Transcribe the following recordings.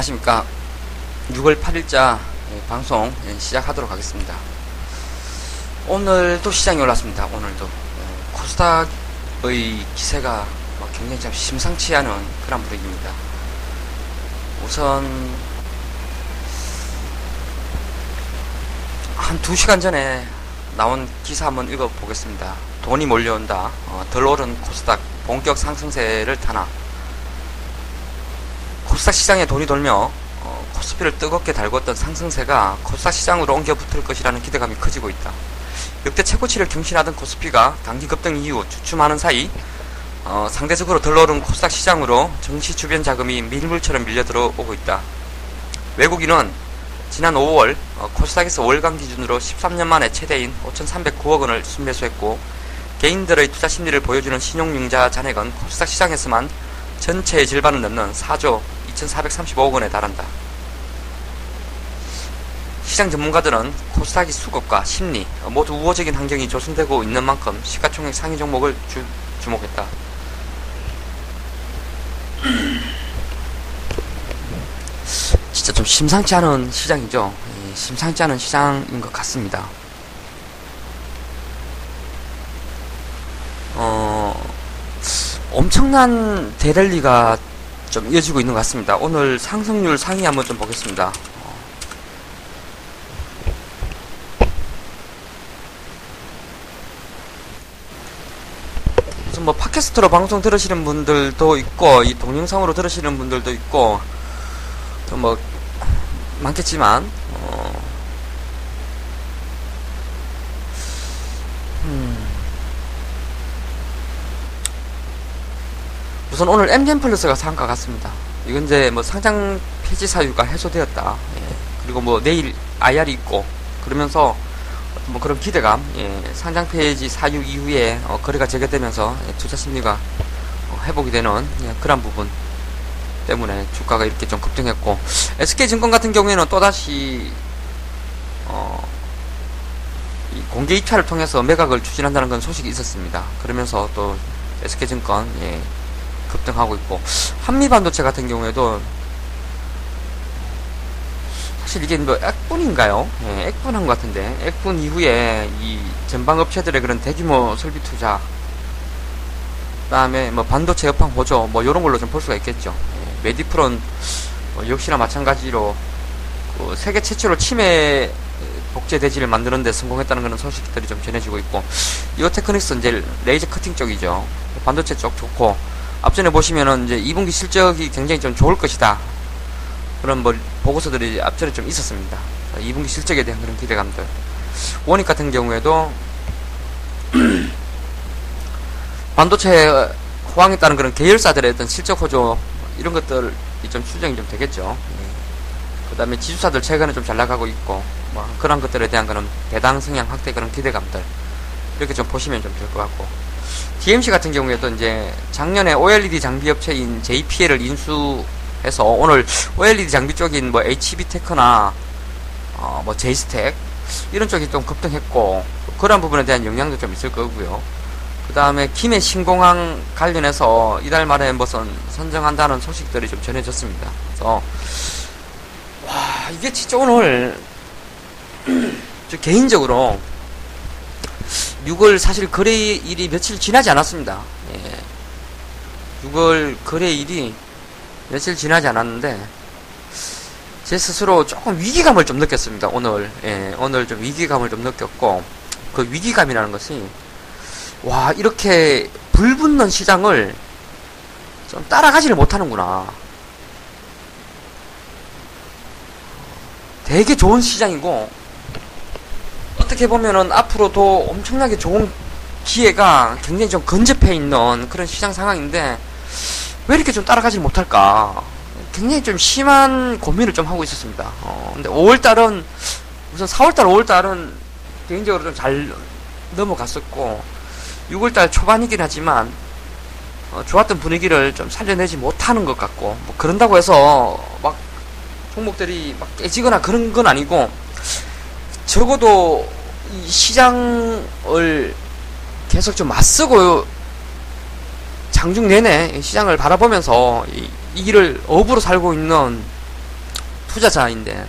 네, 안녕하십니까. 6월 8일자 방송 예, 시작하도록 하겠습니다. 오늘도 시장이 올랐습니다. 오늘도. 예, 코스닥의 기세가 굉장히 참 심상치 않은 그런 분위기입니다. 우선, 한 2시간 전에 나온 기사 한번 읽어보겠습니다. 돈이 몰려온다. 어, 덜 오른 코스닥 본격 상승세를 타나. 코스닥 시장에 돈이 돌며 어, 코스피를 뜨겁게 달궜던 상승세가 코스닥 시장으로 옮겨 붙을 것이라는 기대감이 커지고 있다. 역대 최고치를 경신하던 코스피가 단기 급등 이후 주춤하는 사이 어, 상대적으로 덜 오른 코스닥 시장으로 정시 주변 자금이 밀물처럼 밀려 들어오고 있다. 외국인은 지난 5월 어, 코스닥에서 월간 기준으로 13년 만에 최대인 5,309억 원을 순매수했고 개인들의 투자 심리를 보여주는 신용융자 잔액은 코스닥 시장에서만 전체의 절반을 넘는 4조 2,435억 원에 달한다. 시장 전문가들은 코스닥이 수급과 심리 모두 우호적인 환경이 조성되고 있는 만큼 시가총액 상위 종목을 주, 주목했다. 진짜 좀 심상치 않은 시장이죠. 예, 심상치 않은 시장인 것 같습니다. 어, 엄청난 대랠리가 좀 이어지고 있는 것 같습니다. 오늘 상승률 상위 한번 좀 보겠습니다. 우선 뭐 팟캐스트로 방송 들으시는 분들도 있고 이 동영상으로 들으시는 분들도 있고 뭐 많겠지만 어, 음. 우선 오늘 MGM 플러스가 상한가 같습니다. 이건 이제 뭐 상장 폐지 사유가 해소되었다. 예. 그리고 뭐 내일 IR이 있고 그러면서 뭐 그런 기대감, 예. 상장 폐지 사유 이후에 어, 거래가 재개되면서 예. 투자 심리가 어, 회복이 되는 예. 그런 부분 때문에 주가가 이렇게 좀 급등했고 SK증권 같은 경우에는 또 다시 어, 공개 입찰을 통해서 매각을 추진한다는 건 소식이 있었습니다. 그러면서 또 SK증권 예, 급등하고 있고 한미반도체 같은 경우에도 사실 이게 뭐 액분인가요? 예, 액분한 것 같은데 액분 이후에 이 전방 업체들의 그런 대규모 설비 투자 그다음에 뭐 반도체 여팡 보조 뭐 이런 걸로 좀 볼 수가 있겠죠. 예, 메디프론 뭐 역시나 마찬가지로 그 세계 최초로 치매 복제 대지를 만드는데 성공했다는 그런 소식들이 좀 전해지고 있고 이오테크닉스 이제 레이저 커팅 쪽이죠. 반도체 쪽 좋고 앞전에 보시면은 이제 2분기 실적이 굉장히 좀 좋을 것이다. 그런 뭐 보고서들이 앞전에 좀 있었습니다. 2분기 실적에 대한 그런 기대감들. 원익 같은 경우에도 반도체 호황에 따른 그런 계열사들의 어떤 실적 호조 이런 것들이 좀 추정이 좀 되겠죠. 그 다음에 지주사들 최근에 좀 잘 나가고 있고 뭐 그런 것들에 대한 그런 배당 성향 확대 그런 기대감들 이렇게 좀 보시면 좀 될 것 같고 DMC 같은 경우에도 이제 작년에 OLED 장비 업체인 JPL을 인수해서 오늘 OLED 장비 쪽인 뭐 HB테크나 어뭐 J스택 이런 쪽이 좀 급등했고 그런 부분에 대한 영향도 좀 있을 거고요. 그 다음에 김해 신공항 관련해서 이달 말에 무슨 선정한다는 소식들이 좀 전해졌습니다. 그래서 와 이게 진짜 오늘 저 개인적으로 6월 사실 거래일이 며칠 지나지 않았습니다. 예. 6월 거래일이 며칠 지나지 않았는데 제 스스로 조금 위기감을 좀 느꼈습니다. 오늘 예. 오늘 좀 위기감을 좀 느꼈고 그 위기감이라는 것이 와 이렇게 불붙는 시장을 좀 따라가지를 못하는구나. 되게 좋은 시장이고 어떻게 보면은 앞으로도 엄청나게 좋은 기회가 굉장히 좀 근접해 있는 그런 시장 상황인데 왜 이렇게 좀 따라가지 못할까? 굉장히 좀 심한 고민을 좀 하고 있었습니다. 어, 근데 5월달은 우선 4월달, 5월달은 개인적으로 좀 잘 넘어갔었고 6월달 초반이긴 하지만 어, 좋았던 분위기를 좀 살려내지 못하는 것 같고 뭐 그런다고 해서 막 종목들이 막 깨지거나 그런 건 아니고 적어도 이 시장을 계속 좀 맞서고 장중 내내 시장을 바라보면서 이이 길을 업으로 살고 있는 투자자인데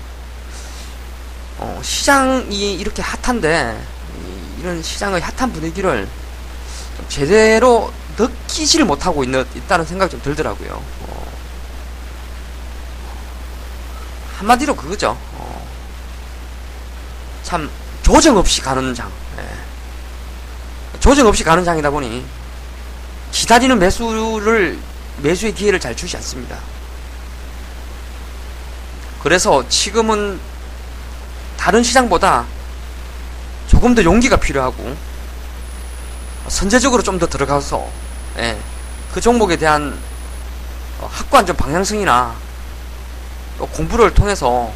어, 시장이 이렇게 핫한데 이런 시장의 핫한 분위기를 제대로 느끼지를 못하고 있는, 있다는 생각이 좀 들더라고요. 어, 한마디로 그거죠. 어, 참 조정 없이 가는 장. 예. 조정 없이 가는 장이다 보니 기다리는 매수를 매수의 기회를 잘 주지 않습니다. 그래서 지금은 다른 시장보다 조금 더 용기가 필요하고 선제적으로 좀 더 들어가서 예, 그 종목에 대한 어, 확고한 좀 방향성이나 공부를 통해서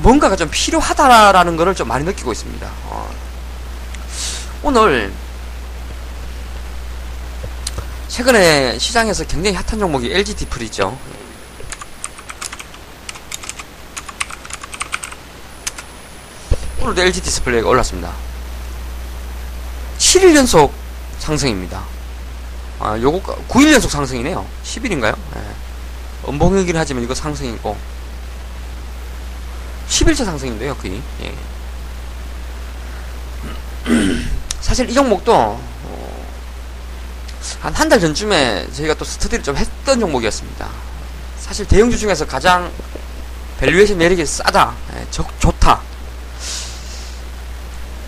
뭔가가 좀 필요하다라는 것을 좀 많이 느끼고 있습니다. 어. 오늘 최근에 시장에서 굉장히 핫한 종목이 LG 디플이죠. 오늘도 LG 디스플레이가 올랐습니다. 7일 연속 상승입니다. 아, 요거 9일 연속 상승이네요. 10일인가요? 네. 음봉이긴 하지만 이거 상승이고 10일째 상승인데요, 거의. 예. 사실 이 종목도 어, 한한 달 전쯤에 저희가 또 스터디를 좀 했던 종목이었습니다. 사실 대형주 중에서 가장 valuation 매력이 싸다, 예, 적, 좋다.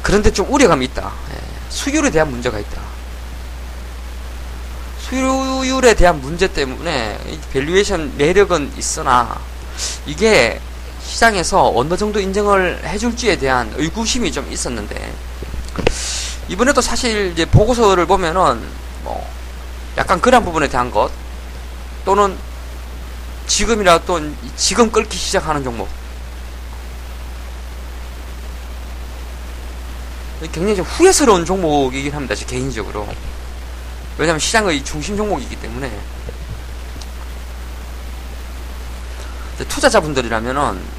그런데 좀 우려감이 있다. 예, 수율에 대한 문제가 있다. 수율에 대한 문제 때문에 valuation 매력은 있으나 이게 시장에서 어느 정도 인정을 해줄지에 대한 의구심이 좀 있었는데 이번에도 사실 이제 보고서를 보면은 뭐 약간 그런 부분에 대한 것 또는 지금이라 또 지금 끓기 시작하는 종목 굉장히 좀 후회스러운 종목이긴 합니다. 제 개인적으로 왜냐하면 시장의 중심 종목이기 때문에 투자자분들이라면은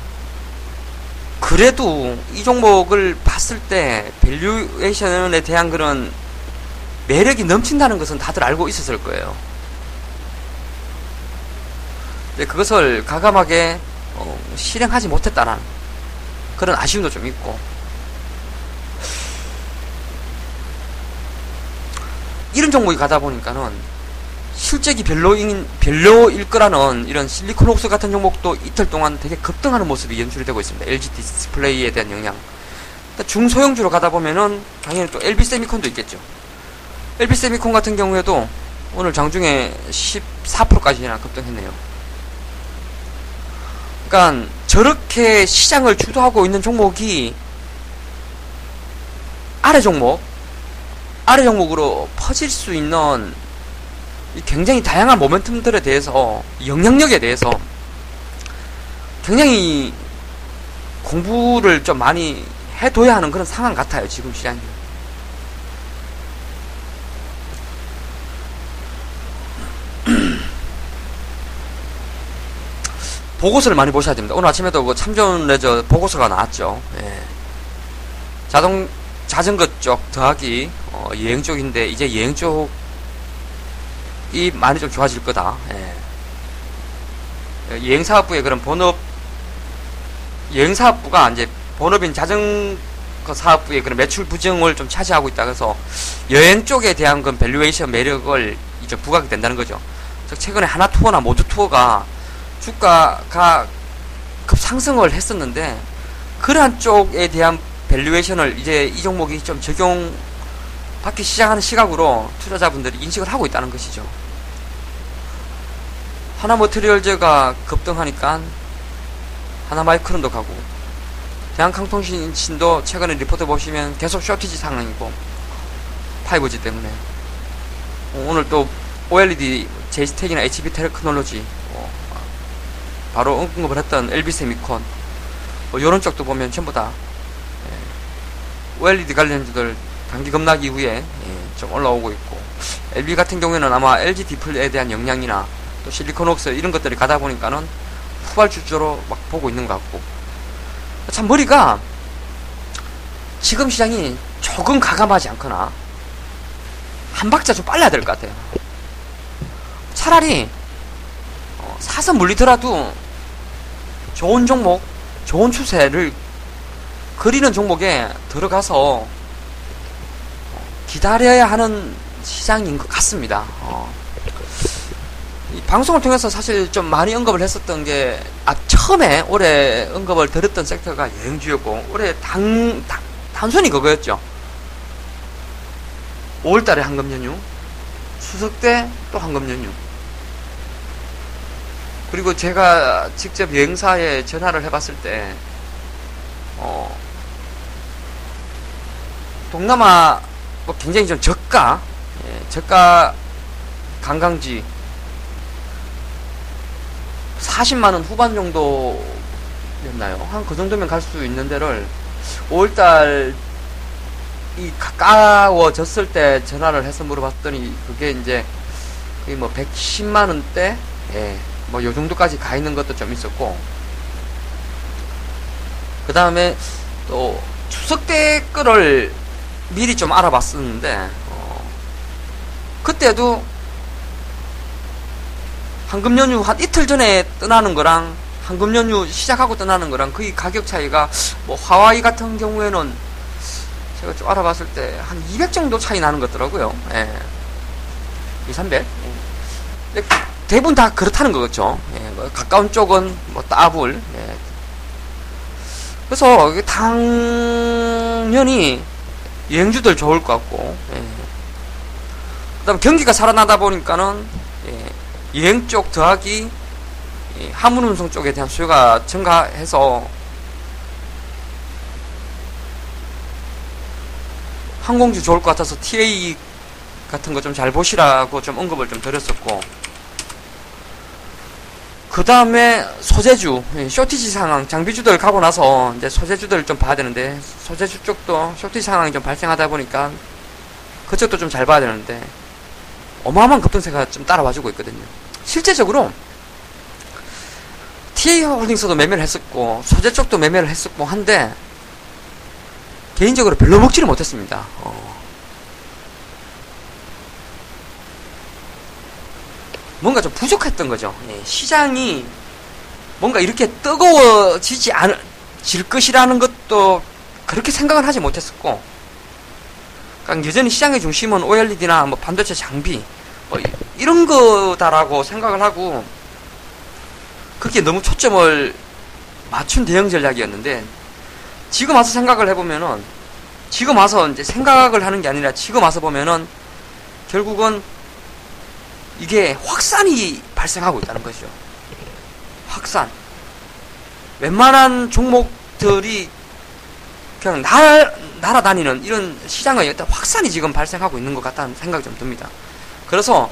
그래도 이 종목을 봤을 때 valuation에 대한 그런 매력이 넘친다는 것은 다들 알고 있었을 거예요. 근데 그것을 과감하게 어, 실행하지 못했다는 그런 아쉬움도 좀 있고 이런 종목이 가다 보니까는 실적이 별로인, 별로일 거라는 이런 실리콘 옥스 같은 종목도 이틀 동안 되게 급등하는 모습이 연출이 되고 있습니다. LG 디스플레이에 대한 영향. 중소형주로 가다 보면은 당연히 또 LB 세미콘도 있겠죠. LB 세미콘 같은 경우에도 오늘 장중에 14%까지나 급등했네요. 그러니까 저렇게 시장을 주도하고 있는 종목이 아래 종목, 아래 종목으로 퍼질 수 있는 굉장히 다양한 모멘텀들에 대해서 영향력에 대해서 굉장히 공부를 좀 많이 해둬야 하는 그런 상황 같아요 지금 시장이 보고서를 많이 보셔야 됩니다. 오늘 아침에도 그 참전 레저 보고서가 나왔죠. 예. 자동 자전거 쪽 더하기 어, 여행 쪽인데 이제 여행 쪽 이 많이 좀 좋아질 거다. 예. 여행사업부의 그런 본업, 여행사업부가 이제 본업인 자전거 사업부의 그런 매출 비중을 좀 차지하고 있다. 그래서 여행 쪽에 대한 그 valuation 매력을 이제 부각이 된다는 거죠. 최근에 하나 투어나 모두 투어가 주가가 급상승을 했었는데 그러한 쪽에 대한 valuation을 이제 이 종목이 좀 적용 받기 시작하는 시각으로 투자자분들이 인식을 하고 있다는 것이죠. 하나머티리얼즈가 급등하니까 하나 마이크론도 가고 대한광통신도 최근에 리포트 보시면 계속 shortage 상황이고 5G 때문에 오늘 또 OLED, 제이스텍이나 HB 테크놀로지 어, 바로 언급을 했던 LB세미콘 뭐 이런 쪽도 보면 전부 다 예, OLED 관련주들 단기 급락 이후에 예, 좀 올라오고 있고 LB 같은 경우에는 아마 LG 디플에 대한 영향이나 또 실리콘옥스 이런 것들이 가다 보니까는 후발주주로 막 보고 있는 것 같고 참 머리가 지금 시장이 조금 가감하지 않거나 한 박자 좀 빨라야 될 것 같아요. 차라리 사서 물리더라도 좋은 종목, 좋은 추세를 그리는 종목에 들어가서 기다려야 하는 시장인 것 같습니다. 어. 이 방송을 통해서 사실 좀 많이 언급을 했었던 게, 아, 처음에 올해 언급을 드렸던 섹터가 여행주였고, 올해 단, 단, 단순히 그거였죠. 5월 달에 한금 연휴, 추석 때 또 한금 연휴. 그리고 제가 직접 여행사에 전화를 해봤을 때, 어, 동남아 뭐 굉장히 좀 저가, 예, 저가 관광지 40만원 후반 정도였나요? 한 그 정도면 갈 수 있는 데를 5월달 이 가까워졌을 때 전화를 해서 물어봤더니 그게 이제 거의 뭐 110만원대? 예, 뭐 요 정도까지 가 있는 것도 좀 있었고 그 다음에 또 추석 때 거를 미리 좀 알아봤었는데 어, 그때도 황금 연휴 한 이틀 전에 떠나는 거랑 황금 연휴 시작하고 떠나는 거랑 거의 가격 차이가 뭐 하와이 같은 경우에는 제가 좀 알아봤을 때 한 200 정도 차이 나는 것 같더라고요. 예. 2, 300. 예. 대부분 다 그렇다는 거겠죠. 예. 뭐 가까운 쪽은 뭐 따블. 예. 그래서 당연히 여행주들 좋을 것 같고. 예. 그다음 경기가 살아나다 보니까는 예. 여행 쪽 더하기 하물 운송 쪽에 대한 수요가 증가해서 항공주 좋을 것 같아서 TA 같은 거 좀 잘 보시라고 좀 언급을 좀 드렸었고 그 다음에 소재주 쇼티지 상황 장비주들 가고 나서 이제 소재주들 좀 봐야 되는데 소재주 쪽도 쇼티지 상황이 좀 발생하다 보니까 그쪽도 좀 잘 봐야 되는데 어마어마한 급등세가 좀 따라와주고 있거든요 실제적으로 TA 홀딩스도 매매를 했었고 소재 쪽도 매매를 했었고 한데 개인적으로 별로 먹지를 못했습니다. 어. 뭔가 좀 부족했던 거죠. 네, 시장이 뭔가 이렇게 뜨거워지지 않을 것이라는 것도 그렇게 생각을 하지 못했었고, 그러니까 여전히 시장의 중심은 OLED나 뭐 반도체 장비 뭐 이런 거다라고 생각을 하고 그렇게 너무 초점을 맞춘 대응 전략이었는데 지금 와서 생각을 해보면은 지금 와서 이제 생각을 하는 게 아니라 지금 와서 보면은 결국은 이게 확산이 발생하고 있다는 거죠. 확산. 웬만한 종목들이 그냥 날, 날아다니는 이런 시장의 어떤 확산이 지금 발생하고 있는 것 같다는 생각이 좀 듭니다. 그래서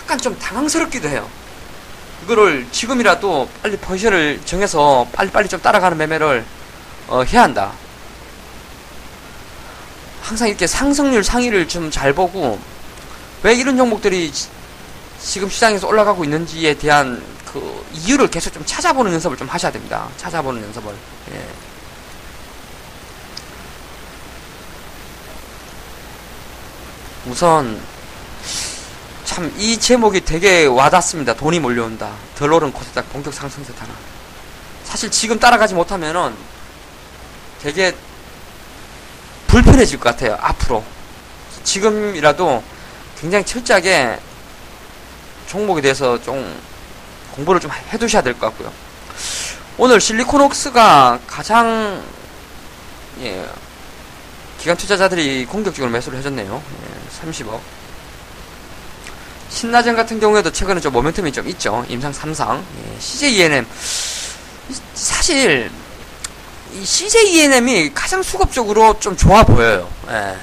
약간 좀 당황스럽기도 해요. 이거를 지금이라도 빨리 포지션을 정해서 빨리빨리 좀 따라가는 매매를 어, 해야 한다. 항상 이렇게 상승률 상위를 좀 잘 보고 왜 이런 종목들이 지금 시장에서 올라가고 있는지에 대한 그 이유를 계속 좀 찾아보는 연습을 좀 하셔야 됩니다. 찾아보는 연습을. 예. 우선 참 이 제목이 되게 와닿습니다. 돈이 몰려온다. 덜 오른 코스닥 본격 상승세 타나. 사실 지금 따라가지 못하면은 되게 불편해질 것 같아요. 앞으로. 지금이라도 굉장히 철저하게 종목에 대해서 좀 공부를 좀 해두셔야 될 것 같고요. 오늘 실리콘옥스가 가장 예, 기관 투자자들이 공격적으로 매수를 해줬네요. 예, 30억. 신나전 같은 경우에도 최근에 좀 모멘텀이 좀 있죠. 임상 3상. 예, CJENM. 사실 이 CJENM이 가장 수급적으로 좀 좋아 보여요. 예.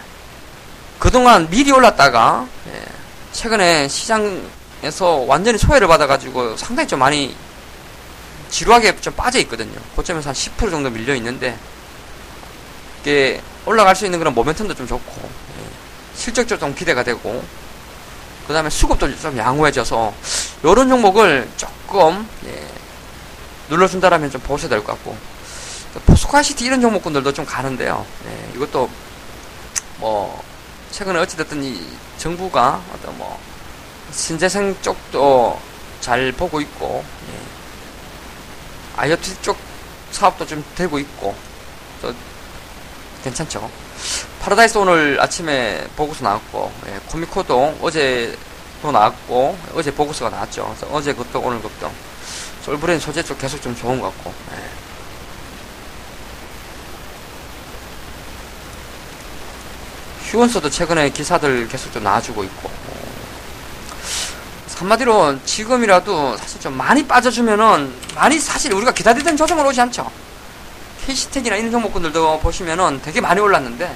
그동안 미리 올랐다가 예. 최근에 시장 에서 완전히 소외를 받아가지고 상당히 좀 많이 지루하게 좀 빠져 있거든요. 고점에서 한 10% 정도 밀려 있는데 이게 올라갈 수 있는 그런 모멘텀도 좀 좋고 예. 실적도 좀 기대가 되고 그 다음에 수급도 좀 양호해져서 이런 종목을 조금 예. 눌러준다라면 좀 보셔야 될 것 같고 포스코ICT 이런 종목군들도 좀 가는데요. 네, 이것도 뭐 최근에 어찌됐든 이 정부가 어떤 뭐 신재생 쪽도 잘 보고 있고 예. IoT 쪽 사업도 좀 되고 있고 또 괜찮죠. 파라다이스 오늘 아침에 보고서 나왔고 예. 코미코도 어제도 나왔고 어제 보고서가 나왔죠. 어제 그것도 오늘 그것도 솔브레인 소재 쪽 계속 좀 좋은 것 같고 예. 휴원서도 최근에 기사들 계속 좀 나와주고 있고 한마디로 지금이라도 사실 좀 많이 빠져주면은 많이 사실 우리가 기다리던 조정을 오지 않죠. KC텍이나 이런 종목군들도 보시면은 되게 많이 올랐는데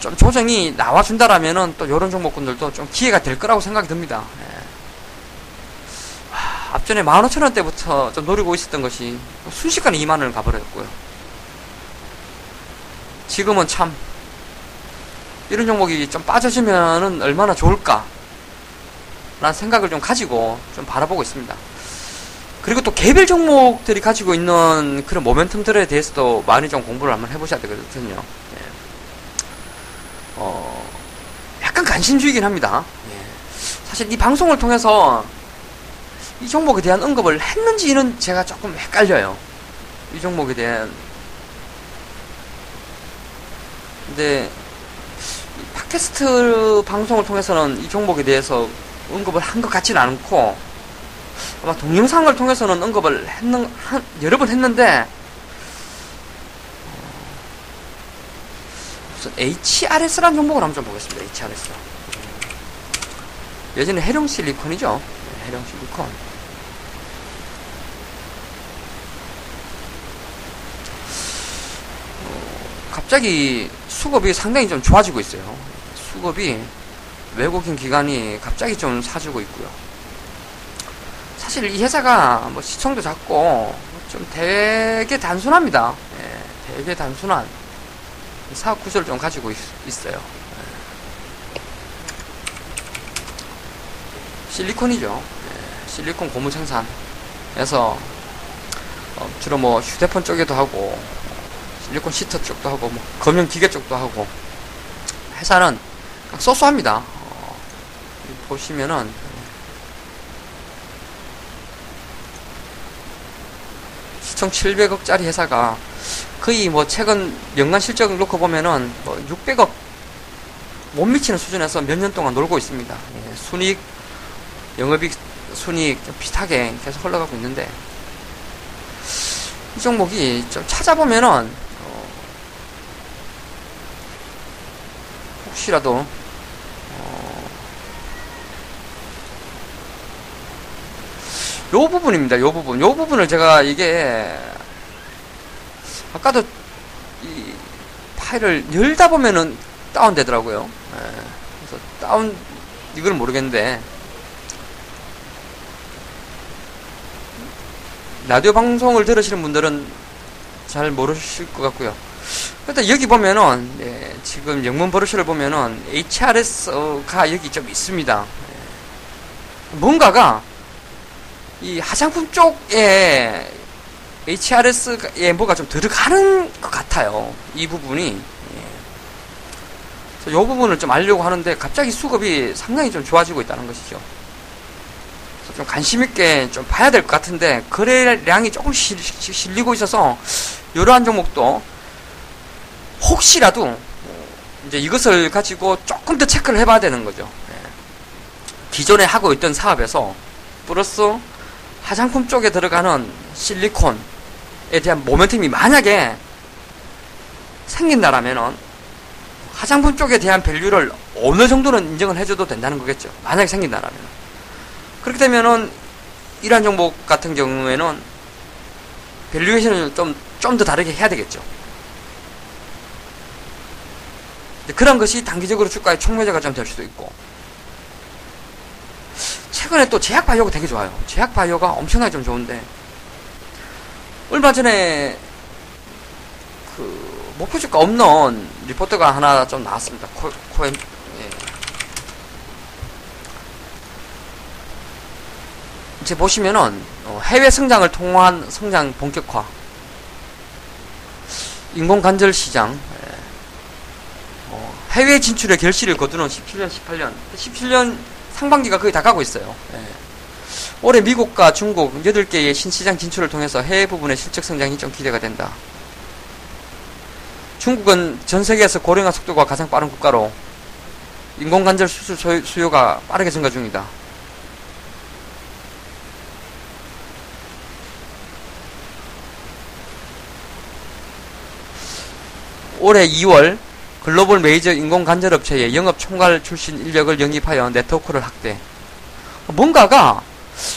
좀 조정이 나와준다라면은 또 이런 종목군들도 좀 기회가 될 거라고 생각이 듭니다. 예. 하, 앞전에 15,000원대부터 좀 노리고 있었던 것이 순식간에 2만원을 가버렸고요. 지금은 참 이런 종목이 좀 빠져주면은 얼마나 좋을까 라는 생각을 좀 가지고 좀 바라보고 있습니다. 그리고 또 개별 종목들이 가지고 있는 그런 모멘텀들에 대해서도 많이 좀 공부를 한번 해보셔야 되거든요. 예. 어, 약간 관심주의긴 합니다. 예. 사실 이 방송을 통해서 이 종목에 대한 언급을 했는지는 제가 조금 헷갈려요. 이 종목에 대한. 근데, 팟캐스트 방송을 통해서는 이 종목에 대해서 언급을 한 것 같지는 않고 아마 동영상을 통해서는 언급을 했는 한, 여러 번 했는데 무슨 HRS라는 종목을 한번 좀 보겠습니다. HRS. 예전에 해룡 실리콘이죠. 네, 해룡 실리콘. 어, 갑자기 수급이 상당히 좀 좋아지고 있어요. 수급이 외국인 기관이 갑자기 좀 사주고 있고요. 사실 이 회사가 뭐 시청도 작고 좀 되게 단순합니다. 예, 되게 단순한 사업 구조를 좀 가지고 있, 어요 예. 실리콘이죠. 예, 실리콘 고무 생산에서 어, 주로 뭐 휴대폰 쪽에도 하고 실리콘 시터 쪽도 하고 뭐 검용 기계 쪽도 하고 회사는 소소합니다. 보시면은 시총 700억짜리 회사가 거의 뭐 최근 연간 실적을 놓고 보면은 뭐 600억 못 미치는 수준에서 몇 년 동안 놀고 있습니다. 예, 순익, 영업이익, 순익 비슷하게 계속 흘러가고 있는데 이 종목이 좀 찾아보면은 어, 혹시라도 요 부분입니다. 요 부분. 요 부분을 제가 이게 아까도 이 파일을 열다 보면은 다운되더라고요. 예. 그래서 다운 이걸 모르겠는데 라디오 방송을 들으시는 분들은 잘 모르실 것 같고요. 일단 여기 보면은 예, 지금 영문 버릇을 보면은 HRS가 여기 좀 있습니다. 예. 뭔가가 이 화장품 쪽에 HRS에 뭐가 좀 들어가는 것 같아요. 이 부분이. 이 예. 부분을 좀 알려고 하는데 갑자기 수급이 상당히 좀 좋아지고 있다는 것이죠. 좀 관심 있게 좀 봐야 될 것 같은데 거래량이 조금 실, 실리고 있어서 이러한 종목도 혹시라도 이제 이것을 가지고 조금 더 체크를 해봐야 되는 거죠. 예. 기존에 하고 있던 사업에서 플러스 화장품 쪽에 들어가는 실리콘에 대한 momentum이 만약에 생긴다라면은 화장품 쪽에 대한 value를 어느 정도는 인정을 해줘도 된다는 거겠죠. 만약에 생긴다라면. 그렇게 되면은 이러한 종목 같은 경우에는 valuation을 좀, 좀 더 다르게 해야 되겠죠. 그런 것이 단기적으로 주가의 총매제가 좀 될 수도 있고, 최근에 또 제약 바이오가 되게 좋아요. 제약 바이오가 엄청나게 좀 좋은데 얼마 전에 그 목표 주가 없는 리포트가 하나 좀 나왔습니다. 코, 코엠 예. 이제 보시면은 어, 해외 성장을 통한 성장 본격화 인공관절 시장 예. 어, 해외 진출의 결실을 거두는 17년, 18년, 17년 상반기가 거의 다 가고 있어요. 예. 올해 미국과 중국 8개의 신시장 진출을 통해서 해외 부분의 실적 성장이 좀 기대가 된다. 중국은 전 세계에서 고령화 속도가 가장 빠른 국가로 인공관절 수술 수요가 빠르게 증가 중이다. 올해 2월 글로벌 메이저 인공관절 업체의 영업 총괄 출신 인력을 영입하여 네트워크를 확대. 뭔가가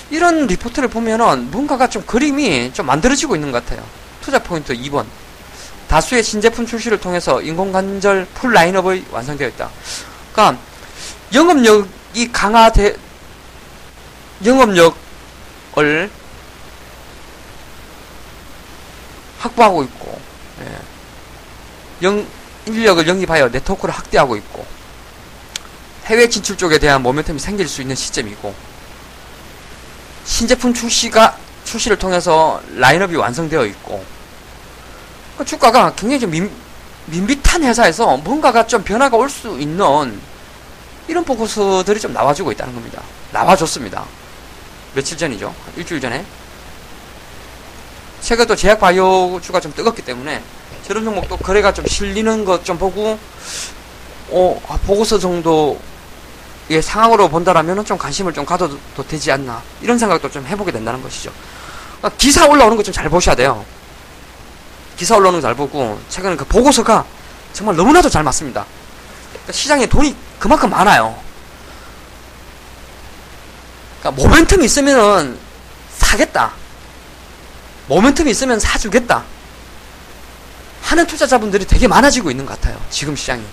이런 리포트를 보면은 뭔가가 좀 그림이 좀 만들어지고 있는 것 같아요. 투자 포인트 2번. 다수의 신제품 출시를 통해서 인공관절 full 라인업이 완성되어 있다. 그러니까 영업력이 강화돼 영업력을 확보하고 있고 예. 영, 인력을 영입하여 네트워크를 확대하고 있고 해외 진출 쪽에 대한 모멘텀이 생길 수 있는 시점이고 신제품 출시가 출시를 통해서 라인업이 완성되어 있고 그 주가가 굉장히 좀 민, 밋밋한 회사에서 뭔가가 좀 변화가 올 수 있는 이런 포커스들이 좀 나와주고 있다는 겁니다. 나와줬습니다. 며칠 전이죠. 일주일 전에. 최근 또 제약 바이오주가 좀 뜨겁기 때문에 저런 종목도 거래가 좀 실리는 것 좀 보고 어, 아, 보고서 정도의 상황으로 본다라면 좀 관심을 좀 가져도 되지 않나 이런 생각도 좀 해보게 된다는 것이죠. 그러니까 기사 올라오는 거 좀 잘 보셔야 돼요. 기사 올라오는 거 잘 보고 최근에 그 보고서가 정말 너무나도 잘 맞습니다. 그러니까 시장에 돈이 그만큼 많아요. 그러니까 모멘텀이 있으면은 사겠다. 모멘텀이 있으면 사주겠다. 하는 투자자분들이 되게 많아지고 있는 것 같아요. 지금 시장이.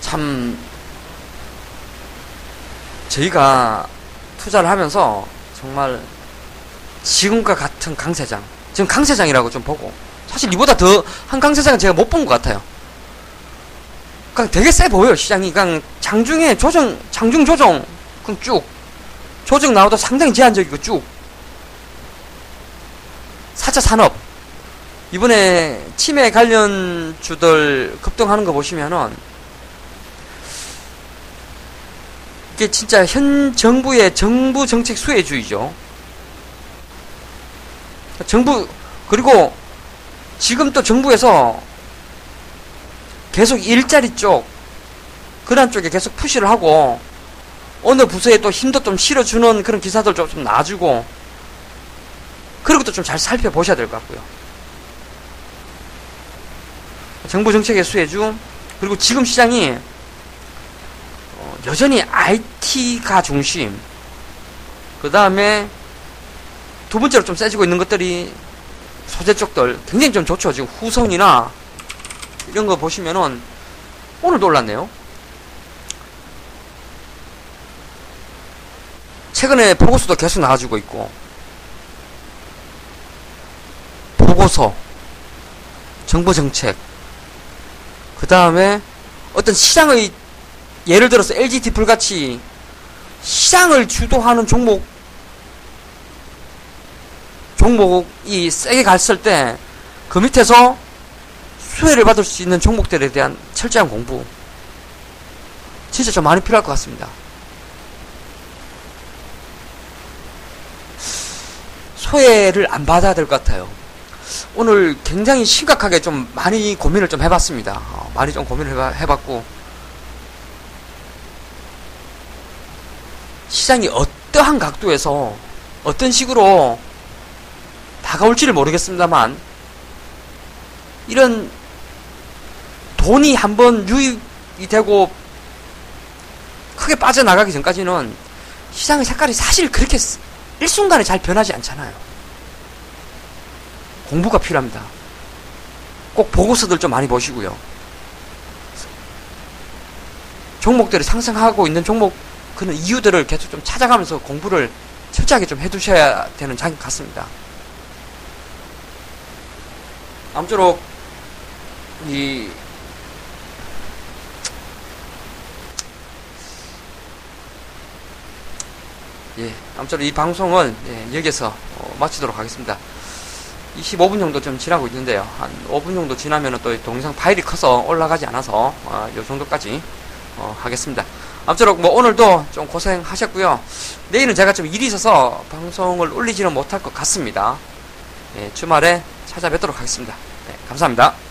참, 저희가 투자를 하면서 정말 지금과 같은 강세장, 지금 강세장이라고 좀 보고, 사실 이보다 더 한 강세장은 제가 못 본 것 같아요. 그냥 되게 세 보여요, 시장이. 그냥 장중에 조정, 장중 조정, 그냥 쭉. 조정 나오다 상당히 제한적이고 쭉. 4차 산업. 이번에 치매 관련 주들 급등하는 거 보시면은, 이게 진짜 현 정부의 정부 정책 수혜주의죠. 정부, 그리고 지금 또 정부에서 계속 일자리 쪽, 그런 쪽에 계속 푸시를 하고, 어느 부서에 또 힘도 좀 실어주는 그런 기사들 좀, 좀 놔주고, 그런 것도 좀 잘 살펴보셔야 될 것 같고요. 정부 정책의 수혜주, 그리고 지금 시장이 어, 여전히 IT가 중심, 그 다음에 두 번째로 좀 세지고 있는 것들이 소재 쪽들 굉장히 좀 좋죠. 지금 후성이나 이런 거 보시면은 오늘도 올랐네요. 최근에 보고서도 계속 나와주고 있고 보고서 정부 정책 그 다음에 어떤 시장의 예를 들어서 LGT 불같이 시장을 주도하는 종목 종목이 세게 갔을 때 그 밑에서 수혜를 받을 수 있는 종목들에 대한 철저한 공부 진짜 좀 많이 필요할 것 같습니다. 소외를 안 받아야 될 것 같아요. 오늘 굉장히 심각하게 좀 많이 고민을 좀 해봤습니다. 어, 많이 좀 고민을 해봐, 해봤고 시장이 어떠한 각도에서 어떤 식으로 다가올지를 모르겠습니다만 이런 돈이 한번 유입이 되고 크게 빠져나가기 전까지는 시장의 색깔이 사실 그렇게 일순간에 잘 변하지 않잖아요. 공부가 필요합니다. 꼭 보고서들 좀 많이 보시고요. 종목들이 상승하고 있는 종목 그런 이유들을 계속 좀 찾아가면서 공부를 철저하게 좀 해두셔야 되는 장인 같습니다. 아무쪼록 이 예, 아무쪼록 이 방송은 예, 여기서 어, 마치도록 하겠습니다. 25분 정도 좀 지나고 있는데요. 한 5분 정도 지나면 또 동영상 파일이 커서 올라가지 않아서 어, 요 정도까지 어, 하겠습니다. 아무쪼록 뭐 오늘도 좀 고생하셨고요. 내일은 제가 좀 일이 있어서 방송을 올리지는 못할 것 같습니다. 예, 주말에 찾아뵙도록 하겠습니다. 네, 감사합니다.